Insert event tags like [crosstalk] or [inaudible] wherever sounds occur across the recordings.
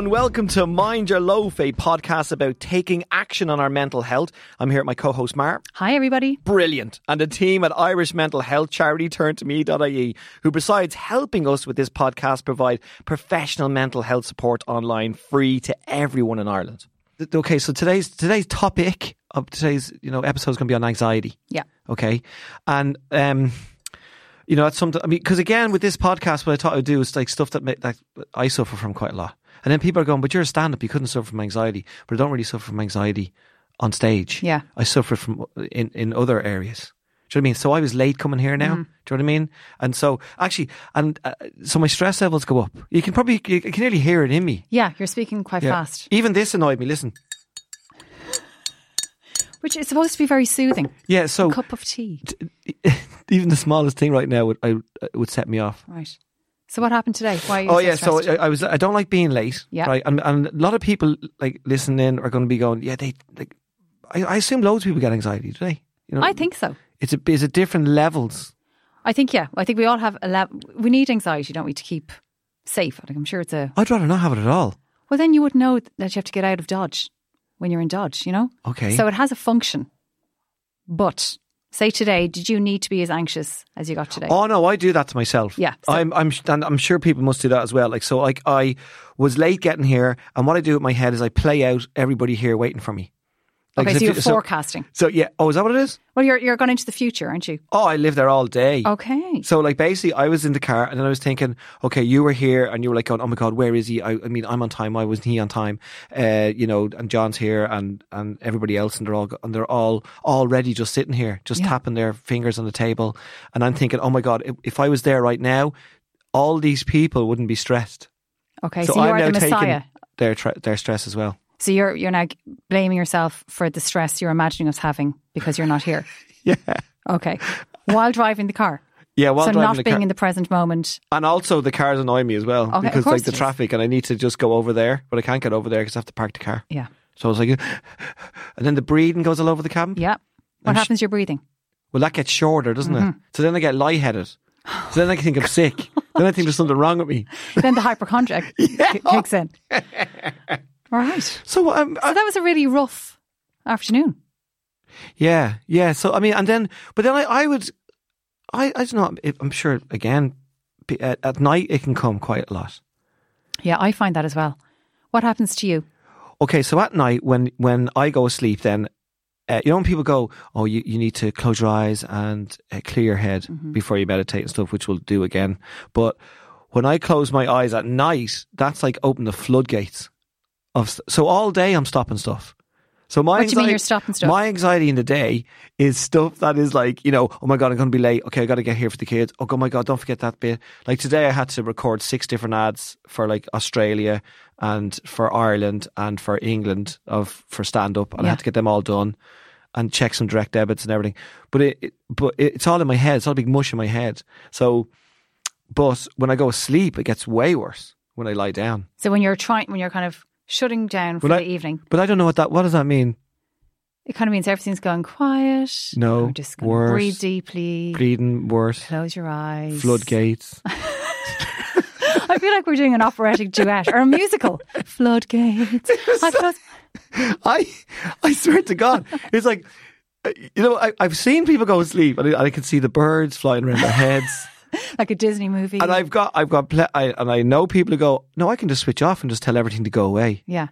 Hello and welcome to Mind Your Loaf, a podcast about taking action on our mental health. I'm here at my co-host Mar. Hi, everybody. Brilliant. And a team at Irish mental health charity turn2me.ie, who besides helping us with this podcast, provide professional mental health support online free to everyone in Ireland. Okay, so today's today's topic of today's you know episode is going to be on anxiety. Yeah. Okay, and um, you know that's something. I mean, because again, with this podcast, what I thought I'd do is like stuff that, ma- that I suffer from quite a lot. And then people are going, "But you're a stand-up. You couldn't suffer from anxiety." But I don't really suffer from anxiety on stage. Yeah. I suffer from in in other areas. Do you know what I mean? So I was late coming here now. Mm-hmm. Do you know what I mean? And so actually, and uh, so my stress levels go up. You can probably you can nearly hear it in me. Yeah, you're speaking quite Yeah. fast, Even this annoyed me. Listen. which is supposed to be very soothing. Yeah. So A Cup of tea. [laughs] even the smallest thing right now would I, uh, would set me off. Right. So what happened today? Why are you Oh so yeah, so stressed? I, I was. I don't like being late. Yeah. Right, and, and a lot of people like listening are going to be going. Yeah, they. Like, I, I assume loads of people get anxiety. today. You know, I think so. it's a it's at different levels. I think, yeah. I think we all have a level. We need anxiety, don't we, to keep safe? I think I'm sure it's a. I'd rather not have it at all. Well, then you would know that you have to get out of Dodge when you're in Dodge, you know? Okay. So it has a function. But say today, did you need to be as anxious as you got today? Oh no, I do that to myself. Yeah, so- I'm I'm and I'm sure people must do that as well. Like so, like I was late getting here, and what I do with my head is I play out everybody here waiting for me. Like, okay, so you're you- forecasting. So yeah. Oh, is that what it is? Well, you're, you're going into the future, aren't you? Oh, I live there all day. Okay. So like basically, I was in the car and then I was thinking, okay, you were here and you were like going, oh my god, where is he? I, I mean, I'm on time. Why wasn't he on time? Uh, you know, and John's here and and everybody else, and they're all and they're all already just sitting here, just Yeah. tapping their fingers on the table, and I'm thinking, oh my god, if, if I was there right now, all these people wouldn't be stressed. Okay, so, you are the Messiah. taking their their stress as well. So you're you're now blaming yourself for the stress you're imagining us having because you're not here. [laughs] Yeah, Okay. While driving the car. yeah. While so driving not the being car, in the present moment. and also the cars annoy me as well Okay, because like the traffic, and I need to just go over there, but I can't get over there because I have to park the car. Yeah. So I was like, and then the breathing goes all over the cabin. Yeah. What I'm sh- happens to your breathing? Well, that gets shorter, doesn't Mm-hmm. it? So then I get lightheaded. So then I think I'm sick. [laughs] then I think there's something wrong with me. then the hypochondriac [laughs] ki- kicks in. Right. So So um, I, that was a really rough afternoon. yeah, yeah. So I mean, and then, but then I, I would, I, I don't know. I'm sure again, at, at night it can come quite a lot. Yeah, I find that as well. What happens to you? Okay, so at night when when I go asleep, then uh, you know when people go, oh, you, you need to close your eyes and uh, clear your head Mm-hmm. before you meditate and stuff, which we'll do again. But when I close my eyes at night, that's like open the floodgates of. So all day I'm stopping stuff. So my What do you mean anxiety- you're stopping stuff? My anxiety in the day is stuff that is like, you know, oh my God, I'm going to be late. Okay, I got to get here for the kids. Oh, god my God, don't forget that bit. Like today, I had to record six different ads for like Australia and for Ireland and for England of for stand up, and I had to get them all done and check some direct debits and everything. But it, it but it, it's all in my head. It's all a big mush in my head. So, but when I go asleep, it gets way worse when I lie down. So when you're trying, when you're kind of shutting down for Well, the I- evening, But I don't know what that. What does that mean? it kind of means everything's going quiet. No, You're just worse. breathe deeply. Bleeding worse. Close your eyes. Floodgates. [laughs] I feel like we're doing an operatic duet or a musical. [laughs] Floodgates. I close, I I swear to God, it's like uh, you know I, I've seen people go to sleep and I, I can see the birds flying around their heads, [laughs] like a Disney movie. and I've got I've got ple- I, and I know people who go no I can just switch off and just tell everything to go away. yeah.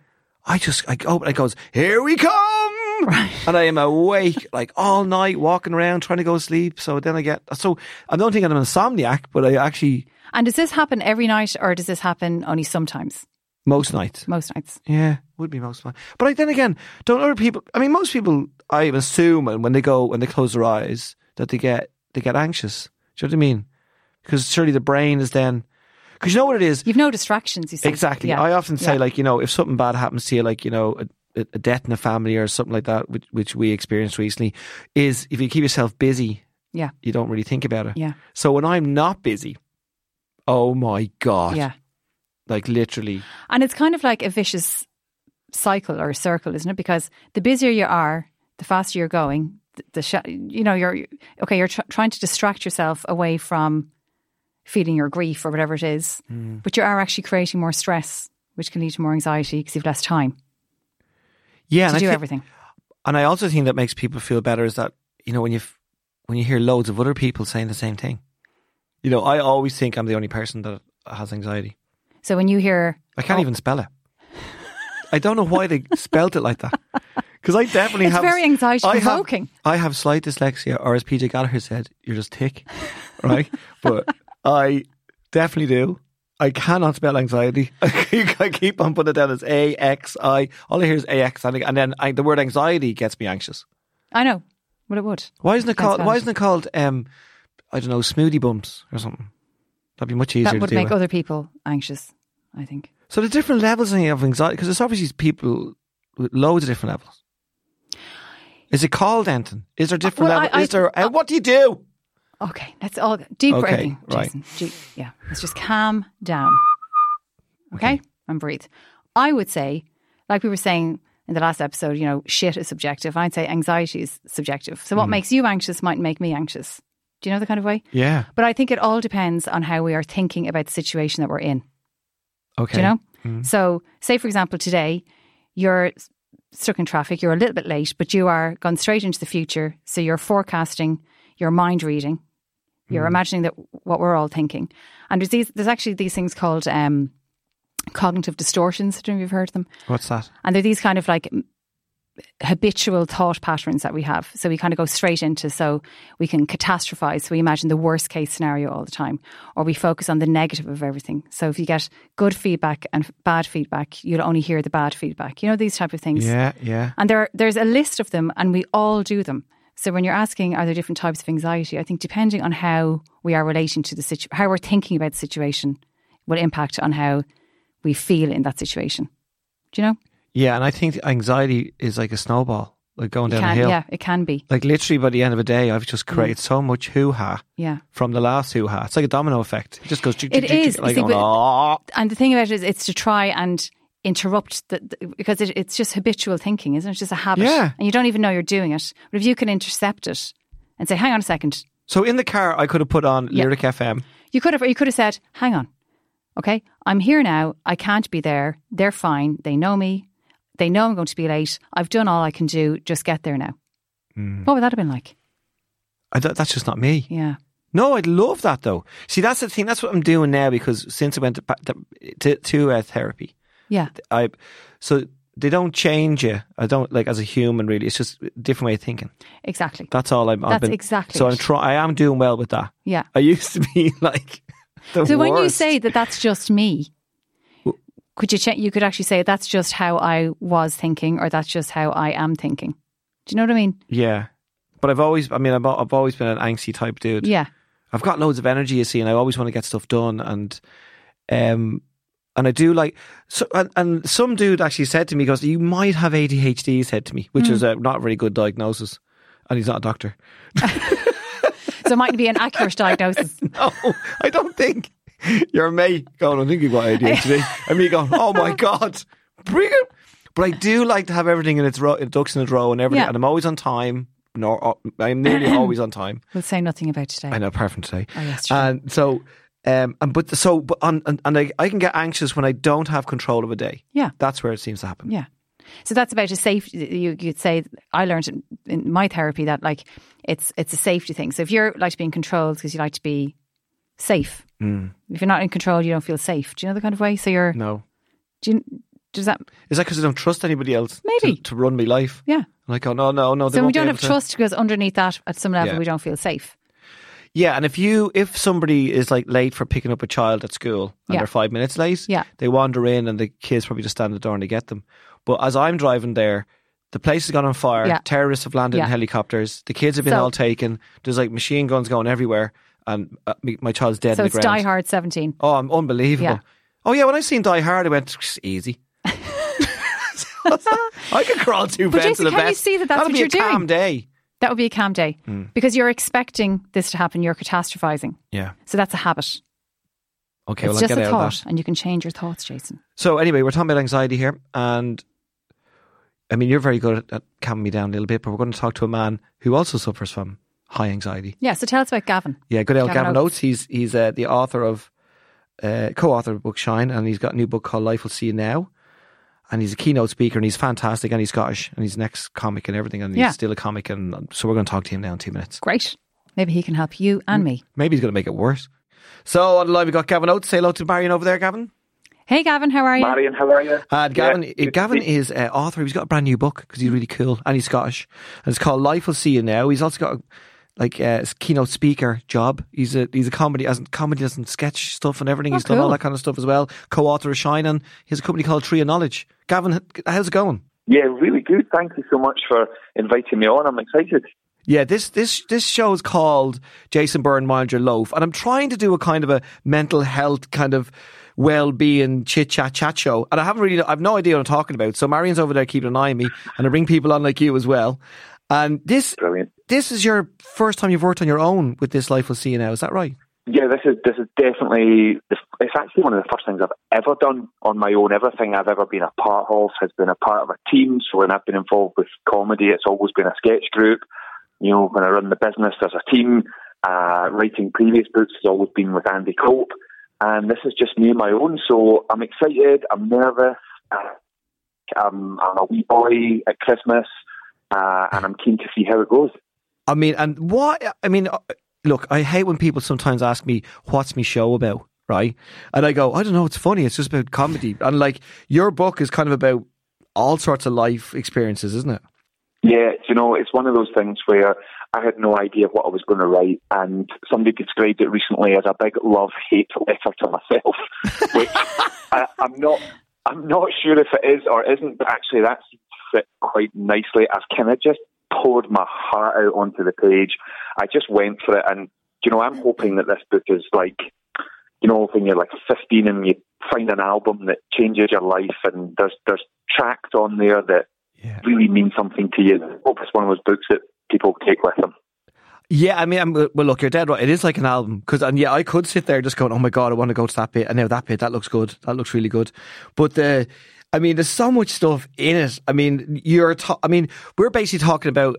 I just I go it goes here we come, and I am awake [laughs] like all night walking around trying to go to sleep. So then I get so I don't think I'm an insomniac, but I actually And does this happen every night or does this happen only sometimes? most nights. Most nights. Yeah, would be most nights. But like, then again, don't other people? I mean, most people, I assume, and when they go when they close their eyes, that they get they get anxious. Do you know what I mean? Because surely the brain is then. Because you know what it is You've no distractions, you say. exactly. Yeah. I often say Yeah. like you know if something bad happens to you, like you know a, a death in a family or something like that, which, which we experienced recently, is if you keep yourself busy, Yeah. you don't really think about it. Yeah. So when I'm not busy, oh my god, Yeah. like literally, And it's kind of like a vicious cycle or a circle, isn't it? Because the busier you are, the faster you're going. The, the sh- you know, you're okay. You're tr- trying to distract yourself away from feeling your grief or whatever it is, Hmm. but you are actually creating more stress which can lead to more anxiety because you've less time Yeah, to and I do thi- everything. And I also think that makes people feel better is that you know when you when you hear loads of other people saying the same thing. You know, I always think I'm the only person that has anxiety. So when you hear, I can't Oh. even spell it. I don't know why they spelled it like that. [laughs] Because I definitely it's have. very anxiety I have, provoking. I have slight dyslexia, or as PJ Gallagher said, you're just thick, [laughs] right? but I definitely do. I cannot spell anxiety. [laughs] I keep on putting it down as A X I. All I hear is A X, and then I, the word anxiety gets me anxious. I know, well, it would. Why isn't it called? Why isn't it called? Um, I don't know, smoothie bumps or something. That'd be much easier That would make with. other people anxious, I think. So the different levels of anxiety, because it's obviously people with loads of different levels. Is it called Denton? Is there different Well, I- levels? Is I- there? uh, what do you do? Okay, let's all deep Okay, breathing, right. Jason. Deep, yeah, let's just calm down. Okay? and breathe. I would say, like we were saying in the last episode, you know, shit is subjective. I'd say anxiety is subjective. So what Hmm. makes you anxious might make me anxious. Do you know the kind of way? Yeah. But I think it all depends on how we are thinking about the situation that we're in. Okay. Do you know? Mm. So, say for example, today you're stuck in traffic, you're a little bit late, but you are gone straight into the future. So you're forecasting, you're mind reading, you're Mm. imagining that what we're all thinking. And there's these, there's actually these things called um, cognitive distortions. I don't know if you've heard of them. What's that? And they're these kind of like habitual thought patterns that we have. So we kind of go straight into, so we can catastrophize. So we imagine the worst case scenario all the time, or we focus on the negative of everything. So if you get good feedback and bad feedback, you'll only hear the bad feedback. You know, these type of things. Yeah, yeah. And there, there's a list of them, and we all do them. So when you're asking, are there different types of anxiety? I think depending on how we are relating to the situation, how we're thinking about the situation, will impact on how we feel in that situation. Do you know? Yeah, and I think anxiety is like a snowball, like going down can, a hill. yeah, it can be. Like literally by the end of the day, I've just mm. created so much hoo ha Yeah. from the last hoo ha. It's like a domino effect. It just goes. It is, like see, but-. [laughs] And the thing about it is, it's to try and interrupt the, the- because it, it's just habitual thinking, isn't it? It's just a habit. Yeah. And you don't even know you're doing it. But if you can intercept it and say, hang on a second, So in the car, I could have put on Yeah. Lyric FM. you could have, you could have said, hang on, okay, I'm here now. I can't be there. They're fine. They know me. They know I'm going to be late. I've done all I can do. Just get there now. Hmm. What would that have been like? That's just not me. Yeah. No, I'd love that though. See, that's the thing. That's what I'm doing now because since I went to to, to, to uh, therapy, Yeah. I so they don't change you. I don't like as a human really. It's just a different way of thinking. Exactly. That's all I'm. I've been, exactly So I'm try. I am doing well with that. Yeah. I used to be [laughs] like So when you say that that's just me, could you cha- you could actually say that's just how I was thinking, or that's just how I am thinking. Do you know what I mean? yeah, but I've always. I mean, I've, I've always been an angsty type dude. Yeah, I've got loads of energy, you see, and I always want to get stuff done. And um, and I do like so. And, and some dude actually said to me, "Goes, you might have ADHD." He said to me, which Hmm. is a not a very good diagnosis, and he's not a doctor. [laughs] so it might be an accurate [laughs] diagnosis. No, I don't think. Your mate going, I think you've got ADHD. and me going, oh my [laughs] God, bring it. But I do like to have everything in its, ro- its ducks in a row and everything. Yeah. And I'm always on time. No, uh, I'm nearly always on time. We'll say nothing about today. I know, apart from today. Oh, yes, true. And so, um, and but so, but on, and, and I, I can get anxious when I don't have control of a day. Yeah. That's where it seems to happen. Yeah. So that's about a safety. You, you'd say I learned in, in my therapy that like it's it's a safety thing. So if you're like to be in control because you like to be safe, Mm. if you're not in control, you don't feel safe. Do you know the kind of way? So you're. No. Do you, does that? Is that because I don't trust anybody else Maybe. to, to run my life? Yeah. Like, oh, no, no, no. they So we don't have to- trust because underneath that, at some level, Yeah. we don't feel safe. Yeah, and if you if somebody is like late for picking up a child at school and Yeah. they're five minutes late, Yeah. they wander in and the kids probably just stand at the door and they get them. But as I'm driving there, the place has gone on fire. Yeah. Terrorists have landed Yeah. in helicopters. The kids have been So- all taken. There's like machine guns going everywhere, and uh, my child's dead So it's the Die. Hard 17. Oh, I'm unbelievable. Yeah. Oh yeah, when I seen Die Hard, I went easy. [laughs] [laughs] I could crawl two But vents Jason, in a can you see that that's That'll what be you're a calm doing? day. That would be a calm day Hmm. because you're expecting this to happen. You're catastrophizing. Yeah. So that's a habit. Okay, it's well, just I'll get a thought, and you can change your thoughts, Jason. So anyway, we're talking about anxiety here, and I mean you're very good at, at calming me down a little bit, but we're going to talk to a man who also suffers from high anxiety. Yeah. So tell us about Gavin. Yeah, good old Gavin Gavin Oates. Oates. He's he's uh, the author of uh, co-author of the book Shine, and he's got a new book called Life Will See You Now. And he's a keynote speaker, and he's fantastic, and he's Scottish, and he's an ex-comic and everything, and he's Yeah. still a comic, and so we're going to talk to him now in two minutes. Great. Maybe he can help you and me. Maybe he's going to make it worse. So on the line we got Gavin Oates. Say hello to Marion over there, Gavin. Hey, Gavin, how are you? Marion, how are you? Uh, Gavin, Yeah, good to Gavin is uh, author. He's got a brand new book because he's really cool and he's Scottish. And it's called Life Will See You Now. He's also got a, like uh, a keynote speaker job. He's a he's a comedy as comedy and sketch stuff and everything. Oh, he's done all that kind of stuff as well. Co-author of Shining. and he has a company called Tree of Knowledge. Gavin, how's it going? Yeah, really good. Thank you so much for inviting me on. I'm excited. Yeah, this this this show is called Jason Byrne Mind Your Loaf, and I'm trying to do a kind of a mental health kind of well-being chit chat chat show, and I haven't really I've no idea what I'm talking about. So Marion's over there keeping an eye on me, and I bring people on like you as well. And this Brilliant. this is your first time you've worked on your own with this Life Will See You Now. Is that right? Yeah, this is this is definitely it's actually one of the first things I've ever done on my own. Everything I've ever been a part of has been a part of a team. So when I've been involved with comedy, it's always been a sketch group. You know, when I run the business, there's a team. Uh, writing previous books has always been with Andy Cope, and this is just me on my own. So I'm excited. I'm nervous. I'm, I'm a wee boy at Christmas, uh, and I'm keen to see how it goes. I mean, and what I mean, uh, look, I hate when people sometimes ask me what's my show about, right? And I go, I don't know, it's funny. It's just about comedy, and like your book is kind of about all sorts of life experiences, isn't it? Yeah, you know, it's one of those things where I had no idea what I was going to write, and somebody described it recently as a big love-hate letter to myself, [laughs] which I, I'm not. I'm not sure if it is or isn't, but actually that fit quite nicely. I've kind of just poured my heart out onto the page. I just went for it, and you know, I'm hoping that this book is like, you know, when you're like 15 and you find an album that changes your life, and there's there's tracks on there that Yeah. really mean something to you. I hope it's one of those books that people take with them. Yeah, I mean, I'm, well, look, you're dead right. It is like an album because, and yeah, I could sit there just going, "Oh my god, I want to go to that bit," and now that bit that looks good, that looks really good. But the, I mean, there's so much stuff in it. I mean, you're, ta- I mean, we're basically talking about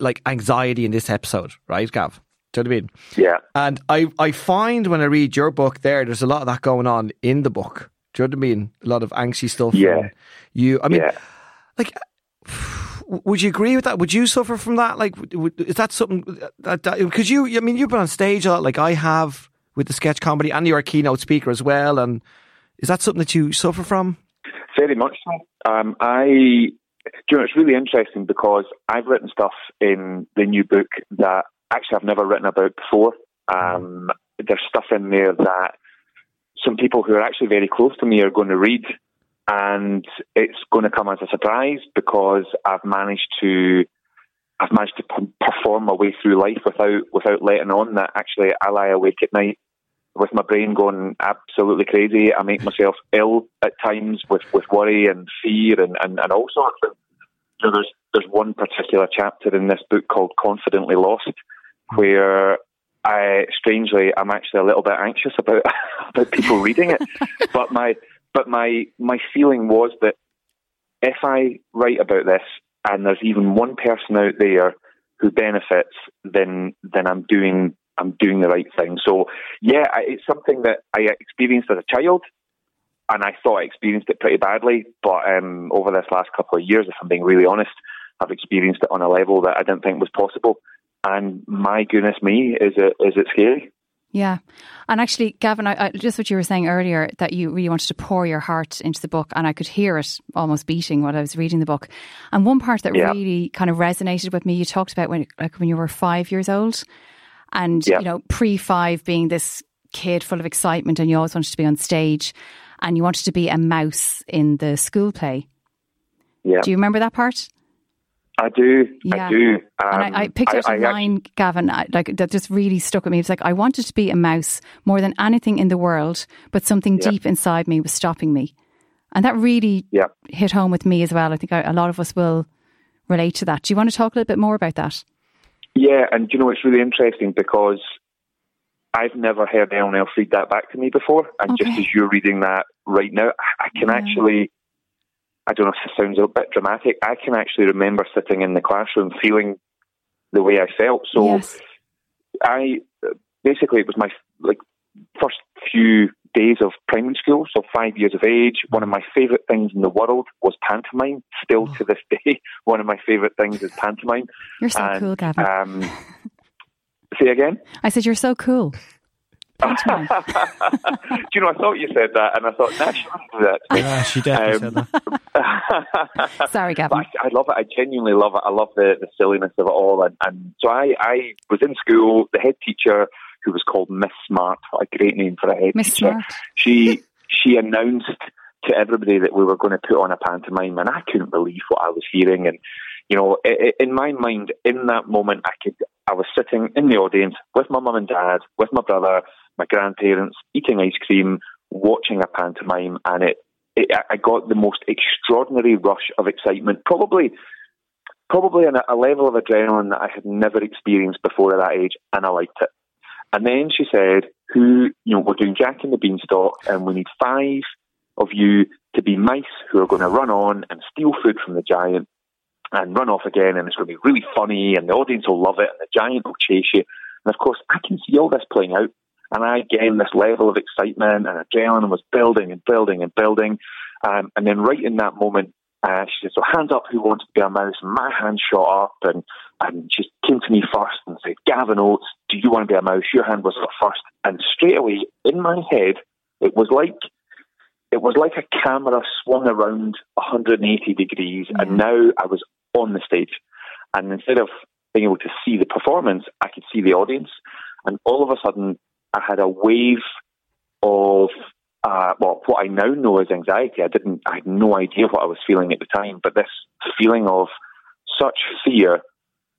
like anxiety in this episode, right, Gav? Do you know what I mean? Yeah. And I, I find when I read your book there, there's a lot of that going on in the book. Do you know what I mean? A lot of angsty stuff. Yeah. You, I mean, Yeah. like, would you agree with that? Would you suffer from that? Like, would, is that something that, that, because you, I mean, you've been on stage a lot, like I have with the sketch comedy and you're a keynote speaker as well. And is that something that you suffer from? Very much so. Um, I, you know, it's really interesting because I've written stuff in the new book that actually I've never written about before. Um, there's stuff in there that some people who are actually very close to me are going to read, and it's going to come as a surprise because I've managed to. I've managed to perform my way through life without without letting on that actually I lie awake at night with my brain going absolutely crazy. I make myself ill at times with, with worry and fear and, and, and all sorts. And, you know, there's there's one particular chapter in this book called Confidently Lost, where I strangely I'm actually a little bit anxious about [laughs] about people reading it. [laughs] but my but my my feeling was that if I write about this and there's even one person out there who benefits, then then I'm doing I'm doing the right thing. So yeah, I, it's something that I experienced as a child, and I thought I experienced it pretty badly. But um, over this last couple of years, if I'm being really honest, I've experienced it on a level that I didn't think was possible. And my goodness me, is it is it scary? Yeah. And actually, Gavin, I, I, just what you were saying earlier, that you really wanted to pour your heart into the book, and I could hear it almost beating while I was reading the book. And one part that Yeah. really kind of resonated with me, you talked about when, like when you were five years old, and Yeah. you know, pre five being this kid full of excitement, and you always wanted to be on stage, and you wanted to be a mouse in the school play. Yeah, Do you remember that part? I do. Yeah. I do. Um, and I, I picked out a I- I line, Gavin, I, like that just really stuck with me. It was like I wanted to be a mouse more than anything in the world, but something Yeah. deep inside me was stopping me, and that really Yeah. hit home with me as well. I think a lot of us will relate to that. Do you want to talk a little bit more about that? Yeah, and you know it's really interesting because I've never heard anyone else read that back to me before, and just as you're reading that right now, I- can Yeah. actually. I don't know if this sounds a bit dramatic. I can actually remember sitting in the classroom feeling the way I felt. So yes, I basically it was my like first few days of primary school, so five years of age. One of my favourite things in the world was pantomime. Still to this [laughs] day, one of my favourite things is pantomime. You're so And, cool, Gavin. Um, say again. I said, You're so cool. [laughs] Do you know? I thought you said that, and I thought, nah, she wouldn't do that. Yeah, [laughs] she definitely Um, said that. Sorry, Gavin. I, I love it. I genuinely love it. I love the, the silliness of it all. And, and so I, I was in school. The head teacher, who was called Miss Smart, what a great name for a head Miss teacher. Smart. She she announced to everybody that we were going to put on a pantomime, and I couldn't believe what I was hearing. And you know, in my mind, in that moment, I could. I was sitting in the audience with my mum and dad, with my brother, my grandparents, eating ice cream, watching a pantomime, and it. it I- I got the most extraordinary rush of excitement, probably, probably a level of adrenaline that I had never experienced before at that age, and I liked it. And then she said, "Who, you know, we're doing Jack and the Beanstalk, and we need five of you to be mice who are going to run on and steal food from the giant and run off again, and it's going to be really funny, and the audience will love it, and the giant will chase you. And of course, I can see all this playing out, and I again this level of excitement and adrenaline was building and building and building, um, and then right in that moment, uh, she said, "So hands up, who wants to be a mouse?" And my hand shot up, and and she came to me first and said, "Gavin Oates, do you want to be a mouse?" Your hand was up first, and straight away in my head, it was like it was like a camera swung around 180 degrees, Yeah. and now I was on the stage. And instead of being able to see the performance, I could see the audience. And all of a sudden, I had a wave of, uh, well, what I now know as anxiety. I didn't, I had no idea what I was feeling at the time, but this feeling of such fear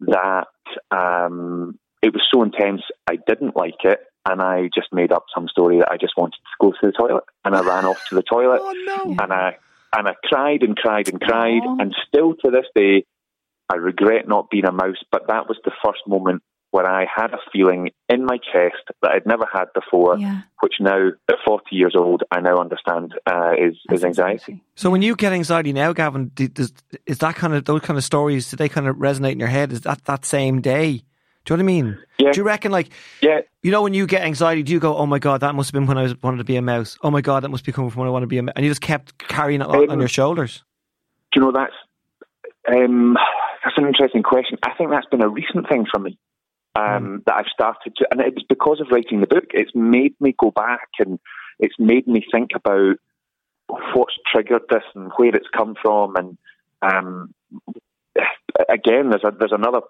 that um, it was so intense, I didn't like it. And I just made up some story that I just wanted to go to the toilet, and I ran off to the toilet, Oh no! and I and I cried and cried and cried, Aw. and still to this day, I regret not being a mouse. But that was the first moment where I had a feeling in my chest that I'd never had before, Yeah. which now at 40 years old I now understand uh, is is anxiety. So when you get anxiety now, Gavin, does, is that kind of those kind of stories? Do they kind of resonate in your head? Is that that same day? Do you know what I mean? Yeah. Do you reckon like Yeah, you know when you get anxiety, do you go, "Oh my god, that must have been when I was wanted to be a mouse"? Oh my god, that must be coming from when I want to be a mouse, and you just kept carrying it on, on Um, your shoulders. do you know that's um, that's an interesting question. I think that's been a recent thing for me um, that I've started to, and it's because of writing the book. It's made me go back and it's made me think about what's triggered this and where it's come from. And um, again, there's a, there's another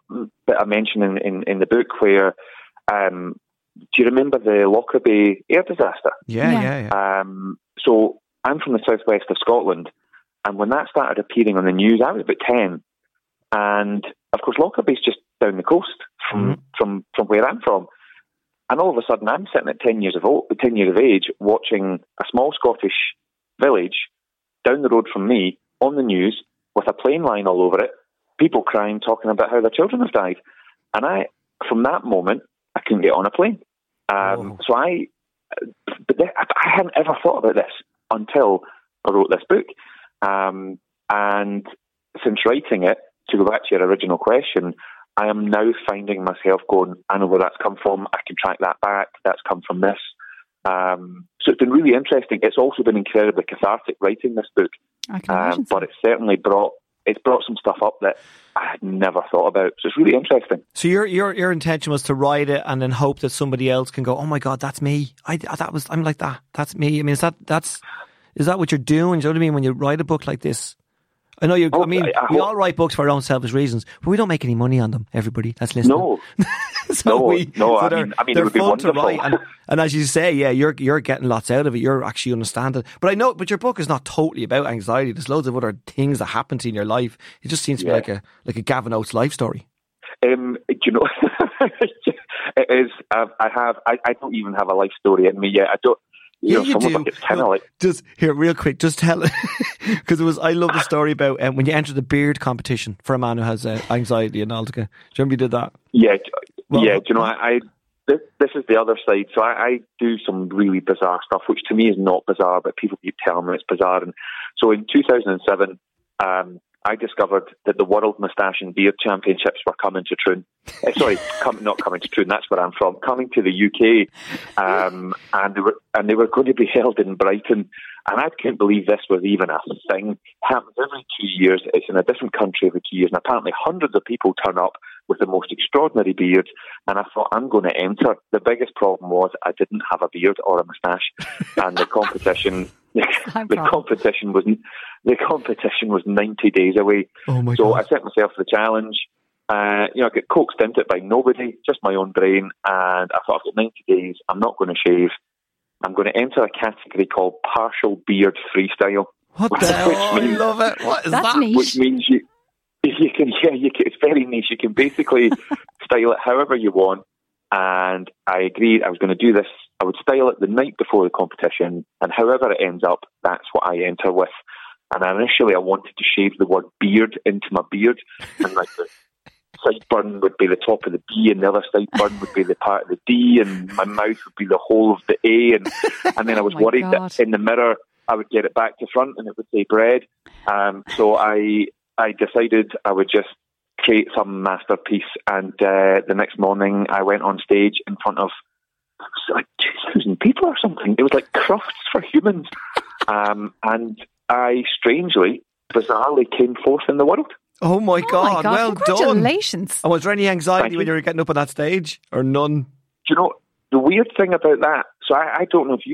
bit I mention in, in, in the book where. Um, do you remember the Lockerbie air disaster? Yeah, Yeah. yeah, yeah. Um, so I'm from the southwest of Scotland, and when that started appearing on the news, I was about ten, and of course Lockerbie's just down the coast from Mhm. from from where I'm from, and all of a sudden I'm sitting at ten years of old, ten years of age, watching a small Scottish village down the road from me on the news with a plane line all over it, people crying, talking about how their children have died, and I from that moment I couldn't get on a plane. Um, Whoa. so I, but I hadn't ever thought about this until I wrote this book. Um, and since writing it, to go back to your original question, I am now finding myself going, I know where that's come from. I can track that back. That's come from this. Um, so it's been really interesting. It's also been incredibly cathartic writing this book, I can imagine. um, but it's certainly brought it's brought some stuff up that I had never thought about. So it's really interesting. So your your your intention was to write it and then hope that somebody else can go, "Oh my god, that's me. I that was I'm like that. That's me." I mean, is that that's is that what you're doing? Do you know what I mean when you write a book like this? I know you. I mean, I- we all write books for our own selfish reasons, but we don't make any money on them. Everybody that's listening. No, [laughs] so no, we, no, so I mean- I mean, it they're would be fun to write, and, [laughs] and as you say, yeah, you're you're getting lots out of it. You're actually understanding. But I know, but your book is not totally about anxiety. There's loads of other things that happen to you in your life. It just seems to be like a like a Gavin Oates life story. Um, do you know, [laughs] it is. Uh, I have. I, I don't even have a life story in me yet. I don't. You Yeah, know, you do. of it, it's kind of No, like. just here, real quick, just tell because [laughs] it was. I love the story about um, when you enter the beard competition for a man who has uh, anxiety and Altica. Do you remember you did that? Yeah, Well, yeah. Do you know? I, I this, this is the other side. So I, I do some really bizarre stuff, which to me is not bizarre, but people keep telling me it's bizarre. And so in 2007, um, I discovered that the World Moustache and Beard Championships were coming to Troon. Uh, sorry, [laughs] come, not coming to Troon. That's where I'm from. Coming to the UK, um, and they were and they were going to be [laughs] held in Brighton. And I couldn't believe this was even a thing. It happens every two years. It's in a different country every two years, and apparently hundreds of people turn up with the most extraordinary beard. And I thought I'm going to enter. The biggest problem was I didn't have a beard or a moustache, [laughs] and the competition. [laughs] the competition was the competition was 90 days away. Oh my so God. I set myself the challenge. Uh, you know, I get coaxed into it by nobody, just my own brain, and I thought I've got 90 days. I'm not going to shave. I'm going to enter a category called partial beard freestyle. What [laughs] the Which hell? I love it. What is That's that? neat. which means you [laughs] you can yeah you can, it's very niche. You can basically [laughs] style it however you want. And I agreed I was going to do this. I would style it the night before the competition, and however it ends up, that's what I enter with. And initially, I wanted to shave the word beard into my beard, and like the [laughs] sideburn would be the top of the B, and the other sideburn would be the part of the D, and my mouth would be the whole of the A, and and then I was Oh worried God. that in the mirror I would get it back to front and it would say bread. Um, so I I decided I would just create some masterpiece, and uh, the next morning I went on stage in front of like two thousand people or something. It was like crufts for humans, [laughs] um, and I strangely, bizarrely, came fourth in the world. Oh my Oh God. my God. Well done. Congratulations. And was there any anxiety Thank when you. you were getting up on that stage, or none? Do you know the weird thing about that? So I, I don't know if you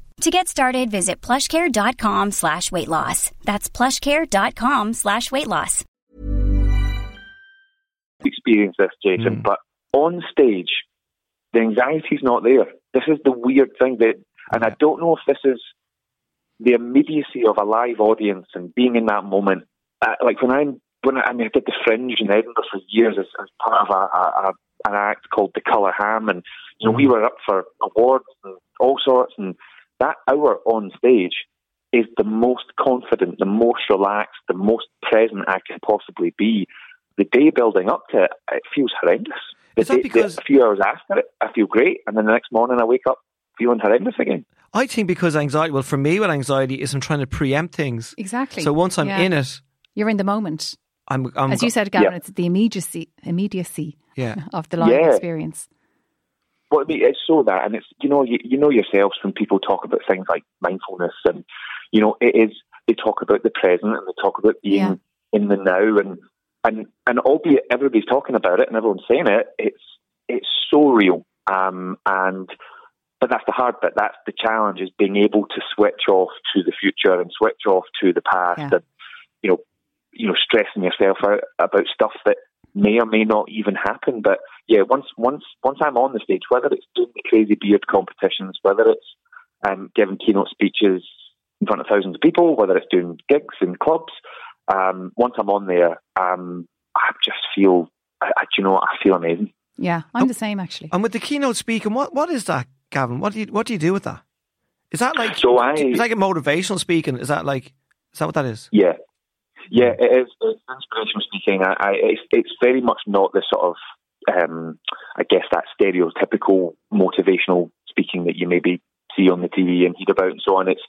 To get started, visit plushcare.com slash weight loss. That's plushcare.com slash weight loss. experience this, Jason, Mm. but on stage, the anxiety's not there. This is the weird thing that, and I don't know if this is the immediacy of a live audience and being in that moment. Uh, like when I'm, when I, I mean, I did the Fringe in Edinburgh for years as, as part of a, a, a an act called The Colour Ham, and you know we were up for awards and all sorts, and that hour on stage is the most confident, the most relaxed, the most present I can possibly be. The day building up to it, it feels horrendous. The Is that day- the- because- a few hours after it, I feel great, and then the next morning I wake up feeling horrendous again. I think because anxiety, well, for me, what anxiety is I'm trying to preempt things. Exactly. So once I'm Yeah. in it, You're in the moment. I'm, I'm As you said, Gavin, Yeah. it's the immediacy, immediacy yeah. of the live Yeah. experience. Well, I mean, it's so that, and it's you know, you, you know yourselves when people talk about things like mindfulness, and you know, it is they talk about the present and they talk about being Yeah. in the now, and and and albeit everybody's talking about it and everyone's saying it, it's it's so real, um, and but that's the hard bit. That's the challenge is being able to switch off to the future and switch off to the past, Yeah. and you know, you know, stressing yourself out about stuff that may or may not even happen. But yeah, once once once I'm on the stage, whether it's doing the crazy beard competitions, whether it's um, giving keynote speeches in front of thousands of people, whether it's doing gigs in clubs, um, once I'm on there, um, I just feel, I, I, do you know, what? I feel amazing. Yeah, I'm the same actually. And with the keynote speaking, what what is that, Gavin? What do you what do you do with that? Is that like So I- It's like a motivational speaking. Is that like is that what that is? Yeah, yeah, it is. It's inspirational speaking. I, I it's, it's very much not the sort of, um, I guess that stereotypical motivational speaking that you maybe see on the TV and hear about and so on. It's,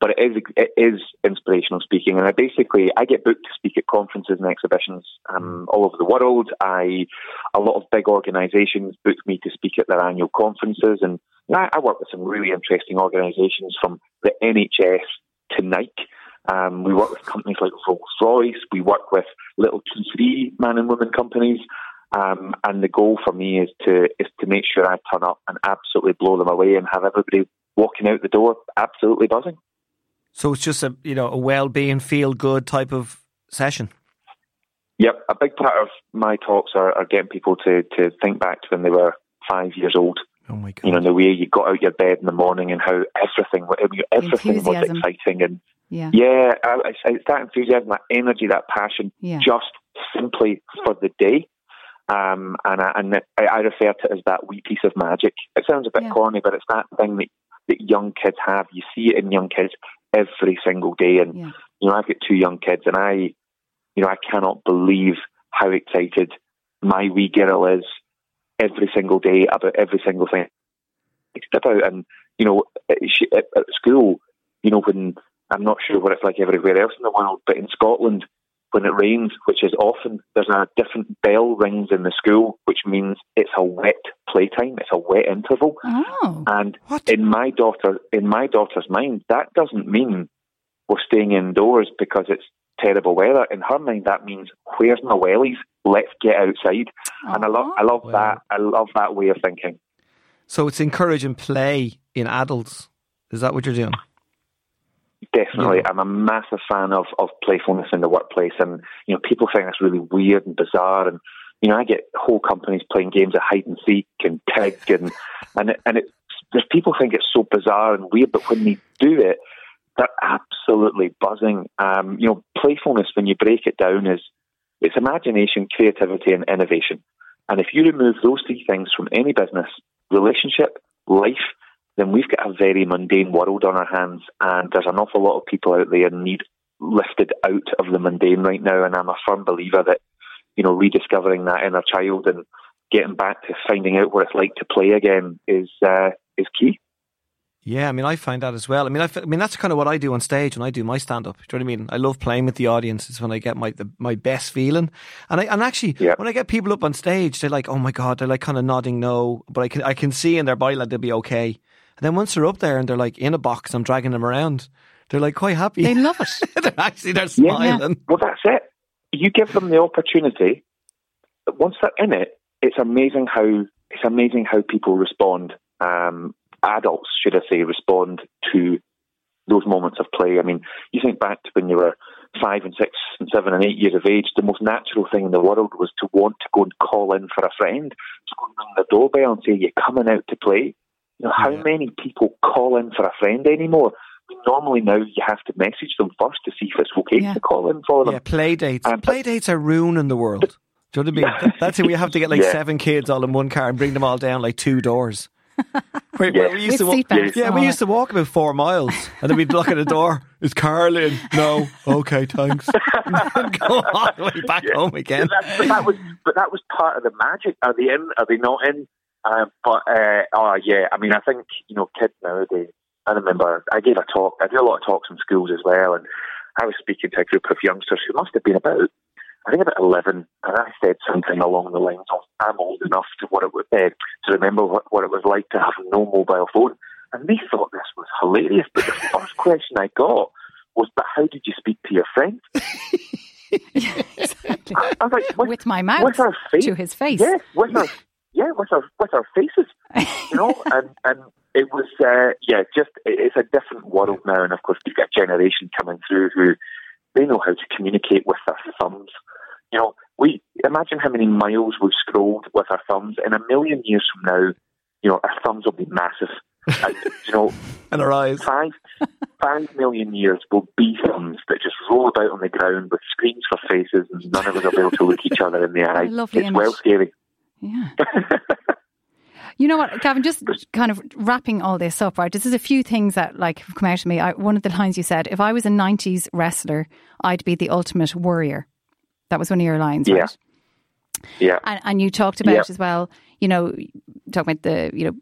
but it is it is inspirational speaking, and I basically I get booked to speak at conferences and exhibitions um, all over the world. I a lot of big organisations book me to speak at their annual conferences, and I, I work with some really interesting organisations from the NHS to Nike. Um, we work with companies like Rolls Royce. We work with little two, three man and woman companies. Um, and the goal for me is to is to make sure I turn up and absolutely blow them away and have everybody walking out the door absolutely buzzing. So it's just a you know a well being, feel good type of session. Yep, a big part of my talks are, are getting people to, to think back to when they were five years old. Oh my god! You know, the way you got out your bed in the morning and how everything wa- everything was exciting and Yeah, yeah, I, I, it's that enthusiasm, that energy, that passion, yeah, just simply for the day. Um, and I, and I, I refer to it as that wee piece of magic. It sounds a bit Yeah. corny, but it's that thing that, that young kids have. You see it in young kids every single day. And, Yeah. you know, I've got two young kids and I, you know, I cannot believe how excited my wee girl is every single day about every single thing step out. And, you know, she, at, at school, you know, when I'm not sure what it's like everywhere else in the world, but in Scotland, when it rains, which is often, there's a different bell rings in the school, which means it's a wet playtime, it's a wet interval. Oh. And What? in my daughter, in my daughter's mind, that doesn't mean we're staying indoors because it's terrible weather. In her mind, that means where's my wellies? Let's get outside. And I love, I love Wow. that. I love that way of thinking. So it's encouraging play in adults. Is that what you're doing? Definitely, Yeah. I'm a massive fan of, of playfulness in the workplace, and you know, people think that's really weird and bizarre. And you know, I get whole companies playing games of hide and seek and tag, [laughs] and and it, and it's there's people think it's so bizarre and weird, but when they do it, they're absolutely buzzing. Um, you know, playfulness when you break it down is it's imagination, creativity, and innovation. And if you remove those three things from any business, relationship, life, then we've got a very mundane world on our hands, and there's an awful lot of people out there need lifted out of the mundane right now. And I'm a firm believer that you know rediscovering that inner child and getting back to finding out what it's like to play again is uh, is key. Yeah, I mean, I find that as well. I mean, I, f- I mean, that's kind of what I do on stage when I do my stand up. Do you know what I mean? I love playing with the audience. It's when I get my the, my best feeling. And I and actually, Yeah. when I get people up on stage, they're like, "Oh my god," they're like kind of nodding no, but I can I can see in their body like they'll be okay. And then once they're up there and they're like in a box, I'm dragging them around. They're like quite happy. They love it. [laughs] they're actually they're Yeah. smiling. Well, that's it. You give them the opportunity. but Once they're in it, it's amazing how it's amazing how people respond. Um, adults, should I say, respond to those moments of play. I mean, you think back to when you were five and six and seven and eight years of age. The most natural thing in the world was to want to go and call in for a friend, to go and ring the doorbell and say you're coming out to play. You know, how Yeah. many people call in for a friend anymore? Normally now you have to message them first to see if it's okay Yeah. to call in for them. Yeah, play dates. Um, play dates are ruining the world. Do you know what I mean? [laughs] That's it. We have to get like Yeah. seven kids all in one car and bring them all down like two doors. [laughs] Where, Yeah. where we used to walk, yeah, we used to walk about four miles, and then we'd knock at the door. [laughs] Is Carl in? No. Okay, thanks. Go all the way back home again. But that, but that was but that was part of the magic. Are they in? Are they not in? Um, but uh, oh yeah, I mean, I think you know, kids nowadays. I remember I gave a talk. I do a lot of talks in schools as well, and I was speaking to a group of youngsters who must have been about, I think about eleven, and I said something along the lines of, "I'm old enough to what it would uh, to remember what, what it was like to have no mobile phone," and they thought this was hilarious. But the first question I got was, "But how did you speak to your friends?" [laughs] [laughs] exactly. I was like, "With, With my mouth with our face, to his face. yeah, with our yeah, with our with our faces, you know, [laughs] and and it was uh, yeah, just it's a different world now, and of course we've got a generation coming through who they know how to communicate with their thumbs. You know, we imagine how many miles we've scrolled with our thumbs. In a million years from now, you know, our thumbs will be massive. and, you know, [laughs] And our eyes. five five million years will be thumbs that just roll about on the ground with screens for faces, and none of us will be able to look each other in the [laughs] eye. lovely it's image. well scary. Yeah. [laughs] You know what, Gavin? Just kind of wrapping all this up, right? This is a few things that like have come out to me. I, one of the lines you said: "If I was a '90s wrestler, I'd be the ultimate warrior." That was one of your lines, Yeah. right? Yeah. And, and you talked about Yeah. as well. You know, talking about the you know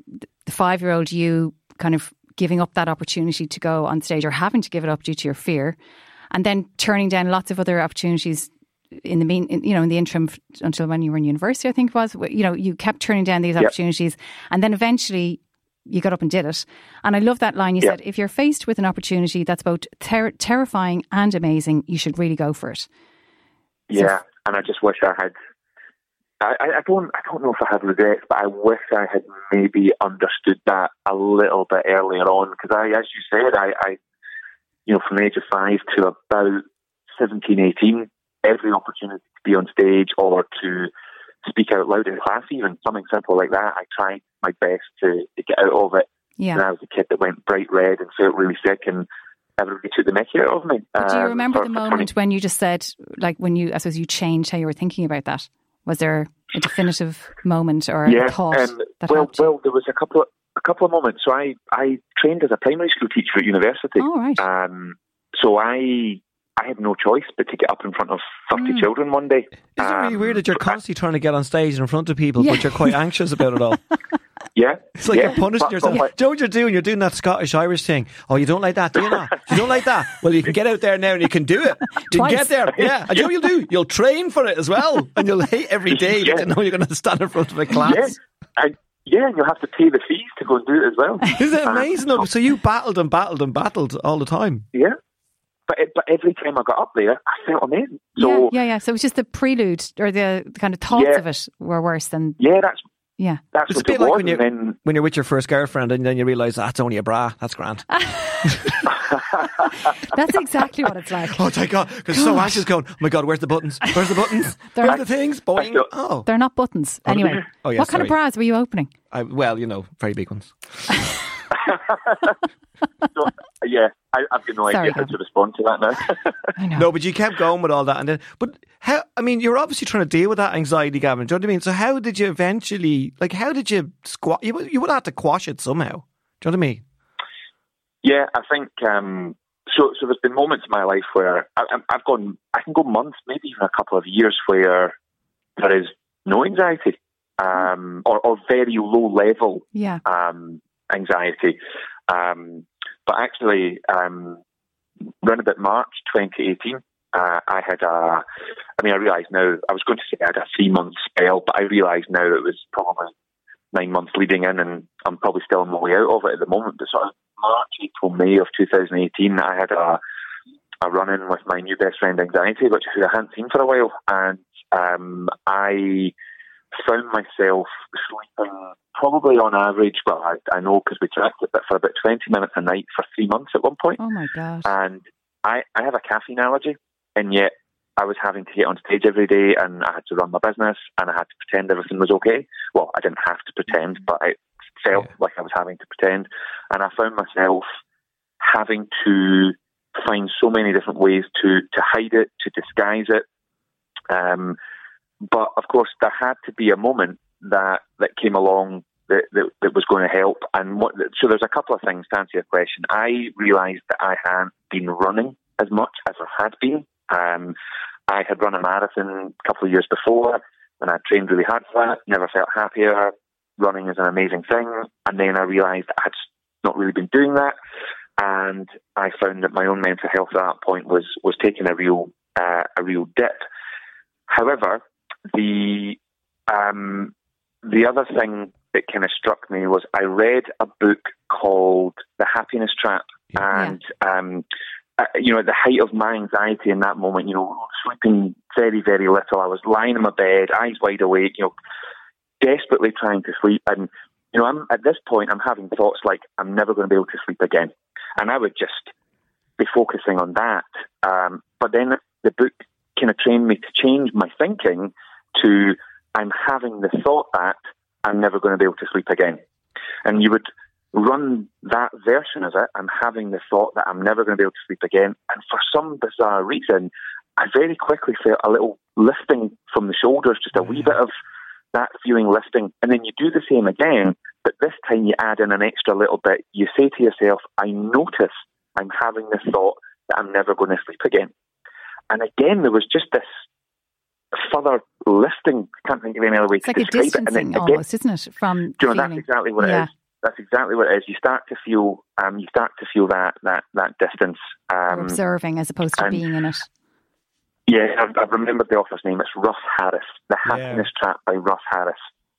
the five year old you kind of giving up that opportunity to go on stage or having to give it up due to your fear, and then turning down lots of other opportunities in the mean, in, you know, in the interim until when you were in university, I think it was. You know, you kept turning down these Yep. opportunities, and then eventually you got up and did it. And I love that line you Yep. said: "If you're faced with an opportunity that's both ter- terrifying and amazing, you should really go for it." Yeah, and I just wish I had. I, I I don't. I don't know if I have regrets, but I wish I had maybe understood that a little bit earlier on. Because I, as you said, I, I, you know, from the age of five to about 17, 18, every opportunity to be on stage or to speak out loud in class, even something simple like that, I tried my best to, to get out of it. Yeah. And I was a kid that went bright red and felt really sick, and everybody took the mickey out of me. But do you Um, remember for- the for 20 moment when you just said, like, when you, I suppose you changed how you were thinking about that? Was there a definitive moment or yeah, a thought um, that well, helped well, there was a couple of a couple of moments. So I I trained as a primary school teacher at university. oh, right. Um, so I I had no choice but to get up in front of 30 Mm. children one day. Isn't it really Um, weird that you're constantly trying to get on stage in front of people, Yeah. but you're quite anxious about it all? [laughs] Yeah. It's like yeah. you're punishing But- yourself. but- Do you know what you're doing? You're doing that Scottish Irish thing. Oh, you don't like that, do you not? You don't like that? Well, you can get out there now and you can do it. You Twice. can get there. Yeah. And you know you'll do? You'll train for it as well. And you'll hate every day [laughs] Yeah. that you know you're going to stand in front of a class. Yeah. And, yeah, and you'll have to pay the fees to go and do it as well. Isn't it Um, amazing? though? So you battled and battled and battled all the time. Yeah. But, it, but every time I got up there, I felt amazing. yeah, So, yeah, yeah. yeah. So it was just the prelude or the, the kind of thoughts Yeah. of it were worse than yeah, that's yeah. that's It's a what bit it like was. when you and then when you're with your first girlfriend and then you realise that's ah, only a bra. That's grand. [laughs] [laughs] That's exactly what it's like. Oh, thank God. Because so anxious going, oh my God, where's the buttons? Where's the buttons? [laughs] They're- Where's the things? Boing. Oh. They're not buttons. Oh, anyway, Oh, yeah, what kind of bras were you opening? I, well, you know, very big ones. so, yeah, I, I've got no Sorry, idea how Gavin. to respond to that now. [laughs] I know. No, but you kept going with all that, and then, but how? I mean, you're obviously trying to deal with that anxiety, Gavin. Do you know what I mean? So, how did you eventually, like, how did you squat? You would- you would have to quash it somehow. Do you know what I mean? Yeah, I think um, so. So there's been moments in my life where I, I've gone. I can go months, maybe even a couple of years, where there is no anxiety um, or, or very low level Yeah. um, anxiety. Um, but actually, um, around about March 2018, uh, I had a. I mean, I realise now. I was going to say I had a three month spell, but I realise now it was probably nine months leading in, and I'm probably still on my way out of it at the moment. But sort of March, April, May of 2018, I had a a run in with my new best friend Anxiety, which who I hadn't seen for a while, and um, I found myself sleeping probably on average. Well, I, I know because we tracked it, but for about 20 minutes a night for three months at one point. Oh my gosh. And I, I have a caffeine allergy, and yet I was having to get on stage every day, and I had to run my business, and I had to pretend everything was okay. Well, I didn't have to pretend, but I felt Yeah. like I was having to pretend, and I found myself having to find so many different ways to to hide it, to disguise it. Um, but of course, there had to be a moment that that came along that, that, that was going to help. And what, so there's a couple of things to answer your question. I realised that I hadn't been running as much as I had been. Um, I had run a marathon a couple of years before, and I trained really hard for that. Never felt happier. Running is an amazing thing. And then I realised I had not really been doing that, and I found that my own mental health at that point was was taking a real uh, a real dip. However, the um, the other thing that kind of struck me was I read a book called The Happiness Trap, and um, uh, you know, at the height of my anxiety in that moment, you know, sleeping very, very little. I was lying in my bed, eyes wide awake, you know, desperately trying to sleep. And, you know, I'm at this point, I'm having thoughts like, I'm never going to be able to sleep again. And I would just be focusing on that. Um, but then the book kind of trained me to change my thinking to, I'm having the thought that I'm never going to be able to sleep again. And you would run that version of it, I'm having the thought that I'm never going to be able to sleep again. And for some bizarre reason, I very quickly felt a little lifting from the shoulders, just a wee bit of that feeling lifting. And then you do the same again, but this time you add in an extra little bit. You say to yourself, I notice I'm having this thought that I'm never going to sleep again. And again, there was just this further lifting. Can't think of any other way It's to like a describe it. And distancing then again, almost, isn't it? From do you know, that's exactly what Yeah. it is. That's exactly what it is. You start to feel, um, you start to feel that that that distance. Um, observing as opposed to and- being in it. yeah, I've, I've remembered the author's name. It's Russ Harris, The Yeah. Happiness Trap by Russ Harris.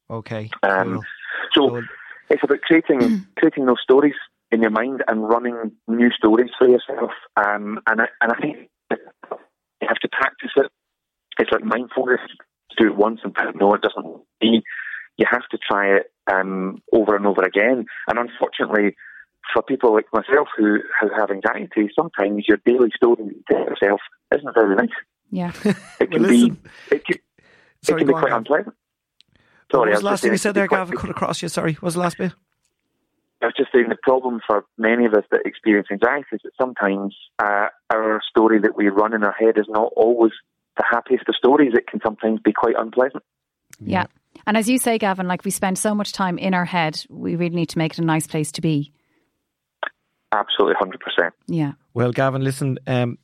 Okay. Um, cool. So Cool. it's about creating creating those stories in your mind and running new stories for yourself. Um, and I, and I think you have to practice it. It's like mindfulness. To do it once and no, it doesn't. Be. You have to try it um, over and over again. And unfortunately, for people like myself who, who have anxiety, sometimes your daily story to yourself isn't very nice. Yeah. [laughs] It can Well, be it can, it can be go on, quite unpleasant. What Sorry, I was the last just thing you saying said there, be Gav? I quite- cut across you. Sorry. What was the last bit? I was just saying the problem for many of us that experience anxiety is that sometimes uh, our story that we run in our head is not always the happiest of stories. It can sometimes be quite unpleasant. Yeah. And as you say, Gavin, like we spend so much time in our head, we really need to make it a nice place to be. Absolutely, hundred percent. Yeah. Well, Gavin, listen. Um,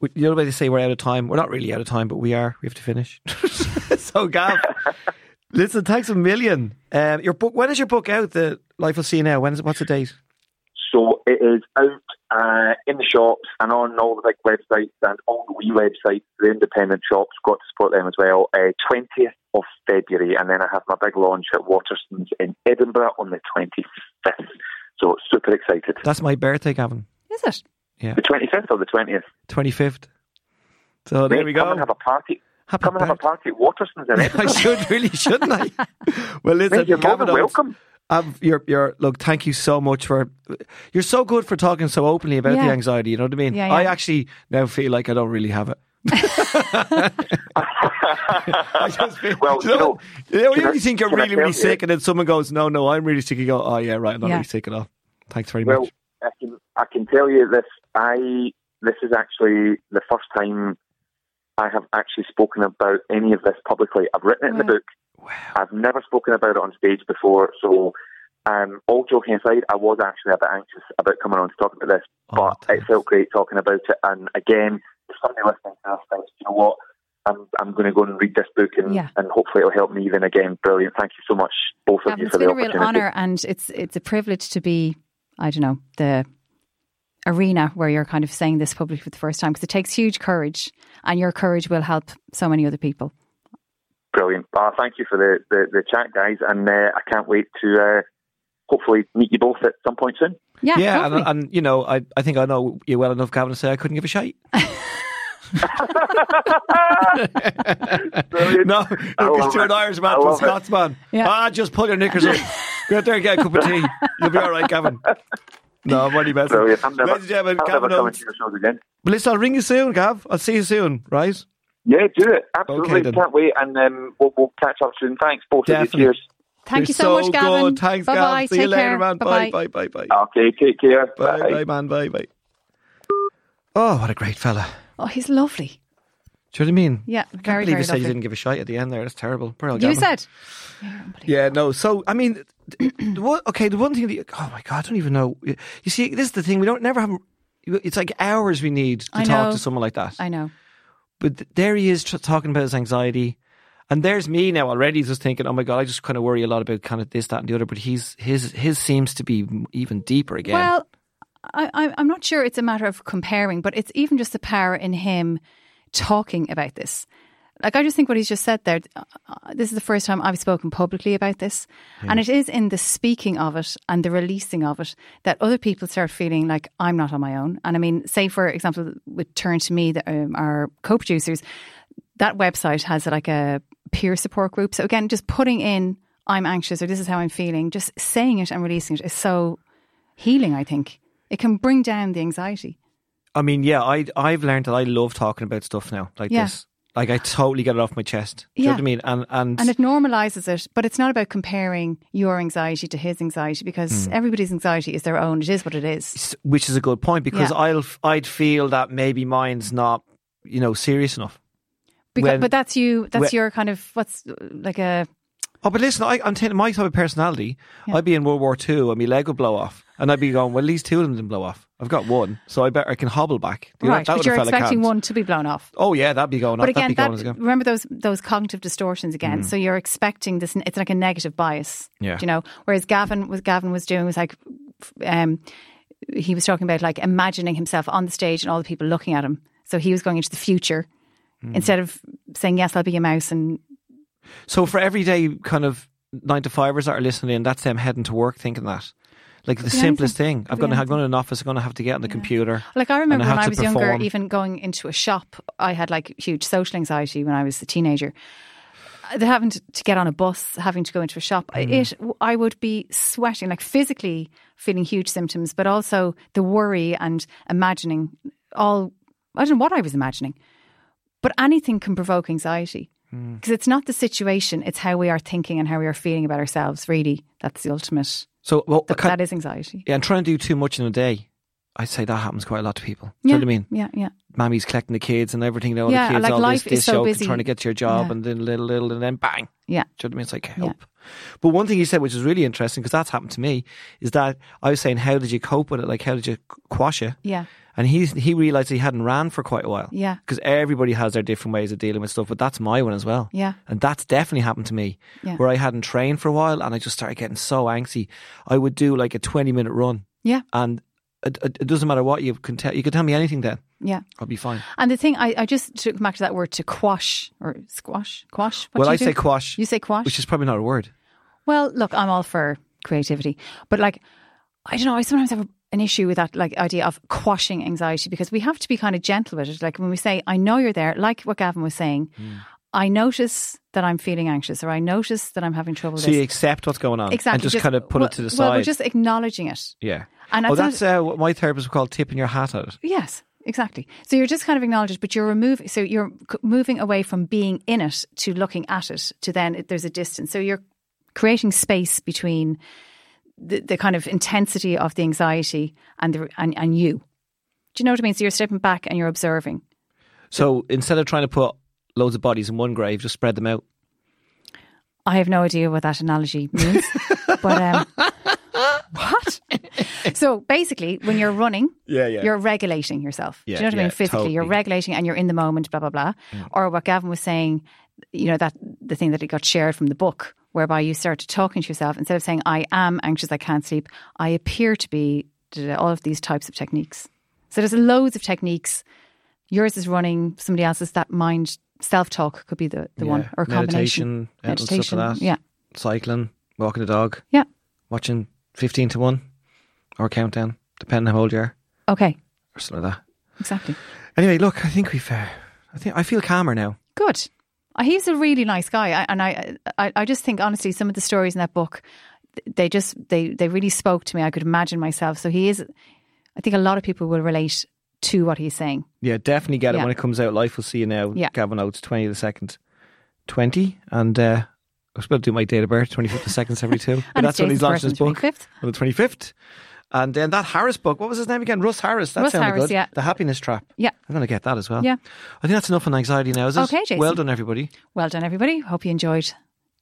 we- the other way to say we're out of time. We're not really out of time, but we are. We have to finish. [laughs] so, Gav, [laughs] listen. Thanks a million. Um, your book. When is your book out? The Life will see now. When is it? What's the date? So it is out uh, in the shops and on all the big websites and all the wee websites, the independent shops. Got to support them as well. Uh, Twentieth of February, and then I have my big launch at Waterstones in Edinburgh on the twenty fifth. So super excited. That's my birthday, Gavin. Is it? Yeah. The twenty fifth or the twentieth. Twenty fifth. So there we Come go. and have a party. Happy Come and have a party at Waterstones in [laughs] I should really, shouldn't I? [laughs] well, listen, Mate, you're more Gavin than Owens, welcome. Um, you're, you're, look, thank you so much for. You're so good for talking so openly about the anxiety. You know what I mean? Yeah, I actually now feel like I don't really have it. [laughs] [laughs] I just feel, Well, you know, you know, you I- think you're really, really tell you- sick, and then someone goes, "No, no, I'm really sick." You go, "Oh yeah, right, I'm not Yeah. really sick at all." Thanks very Well, much. I can I can tell you this. I this is actually the first time I have actually spoken about any of this publicly. I've written it in the book. Wow. I've never spoken about it on stage before. So, um, all joking aside, I was actually a bit anxious about coming on to talk about this, Oh, but it felt great talking about it. And again, if somebody listening to this thinks, you know what, I'm I'm going to go and read this book, and, Yeah. and hopefully it'll help me. Then again, brilliant. Thank you so much, both of Gavin, you, for the opportunity. been a real honour and it's it's a privilege to be, I don't know, the arena where you're kind of saying this publicly for the first time because it takes huge courage and your courage will help so many other people. Brilliant. Uh, thank you for the, the, the chat, guys, and uh, I can't wait to uh, hopefully meet you both at some point soon. Yeah, yeah, and, and you know, I, I think I know you well enough, Gavin, to say I couldn't give a shite. [laughs] [laughs] No, because you're an. Irishman I from love. Scotsman. Yeah. Ah, just pull your knickers up. [laughs] Go out there and get a cup of tea. You'll be all right, Gavin. No, I'm only messing. Brilliant. I'm never, Ladies and gentlemen, I'm never coming Owens. to your shows again. But listen, I'll ring you soon, Gav. I'll see you soon, right? Yeah, do it. Absolutely. Okay, then. Can't wait, and um, we'll, we'll catch up soon. Thanks, both Definitely. of you. Cheers. Thank You're you so, much, Gavin. Good. Thanks, bye Gav. bye. See Take you later, care. man. Bye Bye, bye, bye, bye. Okay, take care. Bye, bye, man. Bye, bye. Oh, what a great fella. Oh, he's lovely. Do you know what I mean? Yeah, I can't very, believe very you said you lovely. didn't give a shite at the end there. That's terrible. Poor old You Gavin. said. Yeah, no. So, I mean, the one, okay, the one thing that, oh my God, I don't even know. You see, this is the thing. We don't never have, it's like hours we need to I talk know. to someone like that. I know. But th- there he is tr- talking about his anxiety. And there's me now already just thinking, oh my God, I just kind of worry a lot about kind of this, that, and the other. But he's, his, his seems to be even deeper again. Well, I, I'm not sure it's a matter of comparing, but it's even just the power in him talking about this. Like, I just think what he's just said there, uh, uh, this is the first time I've spoken publicly about this. And it is in the speaking of it and the releasing of it that other people start feeling like I'm not on my own. And I mean, say, for example, with Turn2Me, the, um, our co producers, that website has like a peer support group. So again, just putting in I'm anxious or this is how I'm feeling, just saying it and releasing it is so healing, I think. It can bring down the anxiety. I mean, yeah, I, I've learned that I love talking about stuff now like Yeah. this. Like, I totally get it off my chest. Do you know Yeah. what I mean? And, and, And it normalizes it, but it's not about comparing your anxiety to his anxiety because Hmm. everybody's anxiety is their own. It is what it is. which is a good point because Yeah. I'll, I'd feel that maybe mine's not, you know, serious enough. Because, When- but that's you, that's when- your kind of, what's like a, Oh, but listen, I, I'm telling my type of personality. I'd be in World War Two and my leg would blow off, and I'd be going, "Well, at least two of them didn't blow off. I've got one, so I bet I can hobble back." You know, right, that but you're expecting can't. one to be blown off. Oh yeah, that'd be going. But off. again, that'd be that, going remember those those cognitive distortions again. So you're expecting this. It's like a negative bias. Mm. Yeah. Do you know. Whereas Gavin was Gavin was doing was like, um, he was talking about like imagining himself on the stage and all the people looking at him. So he was going into the future Mm. instead of saying yes, I'll be a mouse and So for everyday kind of nine to fivers that are listening in, that's them heading to work thinking that. Like the simplest thing. I'm be going to have go to an office. I'm going to have to get on the computer. Like I remember and when I was younger, even going into a shop, I had like huge social anxiety when I was a teenager. Uh, the Having to, get on a bus, having to go into a shop, Mm. it I would be sweating, like physically feeling huge symptoms, but also the worry and imagining all. I don't know what I was imagining, but anything can provoke anxiety Mm. because it's not the situation; it's how we are thinking and how we are feeling about ourselves. Really, that's the ultimate. So well, That, kind- that is anxiety. yeah, and trying to do too much in a day. I'd say that happens quite a lot to people. Do you know what I mean? Yeah, yeah. Mammy's collecting the kids and everything. You know, Yeah, the kids, like all life this, is this so busy. trying to get to your job, Yeah. and then little, little, and then bang. Yeah. Do you know what I mean? It's like help. But one thing he said, which is really interesting, because that's happened to me, is that I was saying, how did you cope with it? Like, how did you quash it? Yeah. And he he realized he hadn't ran for quite a while. Yeah. Because everybody has their different ways of dealing with stuff, but that's my one as well. Yeah. And that's definitely happened to me, Yeah. where I hadn't trained for a while, and I just started getting so angsty. I would do like a twenty minute run, Yeah. and it, doesn't matter what you can tell. You can tell me anything then. Yeah. I'll be fine. And the thing, I, I just took back to that word to quash or squash, quash. What well, do you I do? say quash, You say quash. which is probably not a word. Well, look, I'm all for creativity, but like, I don't know. I sometimes have an issue with that like idea of quashing anxiety because we have to be kind of gentle with it. Like when we say, "I know you're there," like what Gavin was saying. Hmm. I notice that I'm feeling anxious, or I notice that I'm having trouble. So you accept what's going on, exactly, and just, kind of put well, it to the side. Well, we're just acknowledging it. yeah. And oh, that's uh, what my therapist would call tipping your hat at it. Yes, exactly. So you're just kind of acknowledging, but you're removing. So you're moving away from being in it to looking at it. To then it, there's a distance. So you're creating space between the, the kind of intensity of the anxiety and the and, and you. Do you know what I mean? So you're stepping back and you're observing. So instead of trying to put loads of bodies in one grave, just spread them out. I have no idea what that analogy means, [laughs] but um, [laughs] what? [laughs] so basically, when you're running, Yeah, yeah. you're regulating yourself. Yeah, Do you know what I mean? Physically, you're regulating and you're in the moment. Blah blah blah. Mm. Or what Gavin was saying, you know that the thing that it got shared from the book, whereby you started talking to yourself instead of saying "I am anxious, I can't sleep," I appear to be. All of these types of techniques. So there's loads of techniques. Yours is running. Somebody else's that mind self talk could be the, the one or combination. meditation, stuff like that. Yeah. cycling, walking the dog, Yeah. watching fifteen to one, or countdown, depending on how old you are, Okay. or something like that. Exactly. Anyway, look, I think we've. Uh, I think I feel calmer now. Good. Uh, He's a really nice guy, I, and I, I, I just think honestly, some of the stories in that book, they just they they really spoke to me. I could imagine myself. So he is. I think a lot of people will relate to what he's saying. Yeah, definitely get it Yeah. when it comes out. Life will see you now. Yeah. Gavin Oattes, twenty the second, twenty, and uh, I was about to do my date of birth, twenty fifth of second seventy two. [laughs] But And that's when he's launching his book 25th. on the twenty fifth. And then that Harris book, what was his name again? Russ Harris. That Russ sounded Harris, good. yeah. The Happiness Trap. Yeah. I'm going to get that as well. Yeah. I think that's enough on anxiety now. Is it? Okay, Jason. Well done, everybody. Well done, everybody. Hope you enjoyed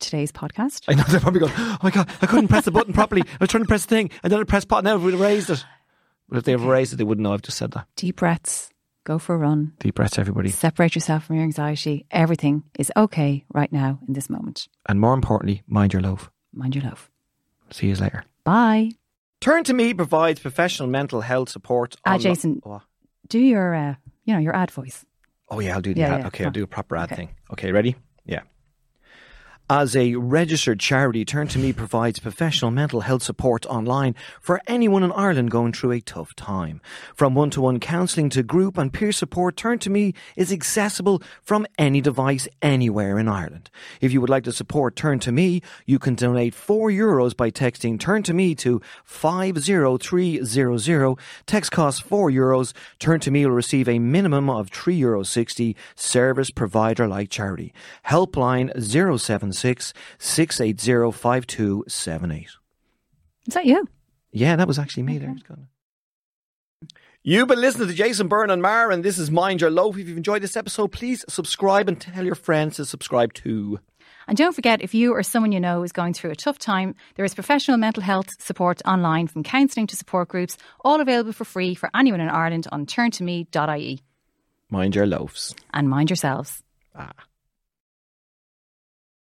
today's podcast. I know they're probably going, oh my God, I couldn't press the button properly. I was trying to press the thing and then I pressed pot. Now we've raised it. But if they've raised it, they wouldn't know. I've just said that. Deep breaths. Go for a run. Deep breaths, everybody. Separate yourself from your anxiety. Everything is okay right now in this moment. And more importantly, mind your love. Mind your love. See you later. Bye. Turn2Me provides professional mental health support. Ah, on- Jason. Oh, Do your, uh, you know, your ad voice. oh, yeah, I'll do the Yeah, ad. yeah, okay, I'll on. do a proper ad Okay. thing. Okay, ready? As a registered charity, Turn2Me provides professional mental health support online for anyone in Ireland going through a tough time. From one to one counselling to group and peer support, Turn2Me is accessible from any device anywhere in Ireland. If you would like to support Turn2Me, you can donate 4 euros by texting Turn2Me to 50300. Text costs 4 euros. Turn2Me will receive a minimum of 3 euros 60 service provider like charity. Helpline 076 680 5278. Is that you? Yeah, that was actually me there. You've been listening to Jason Byrne and Mar, and this is Mind Your Loaf. If you've enjoyed this episode, please subscribe and tell your friends to subscribe too. And don't forget, if you or someone you know is going through a tough time, there is professional mental health support online from counselling to support groups, all available for free for anyone in Ireland on turn2me.ie. Mind your loafs. And mind yourselves. Ah.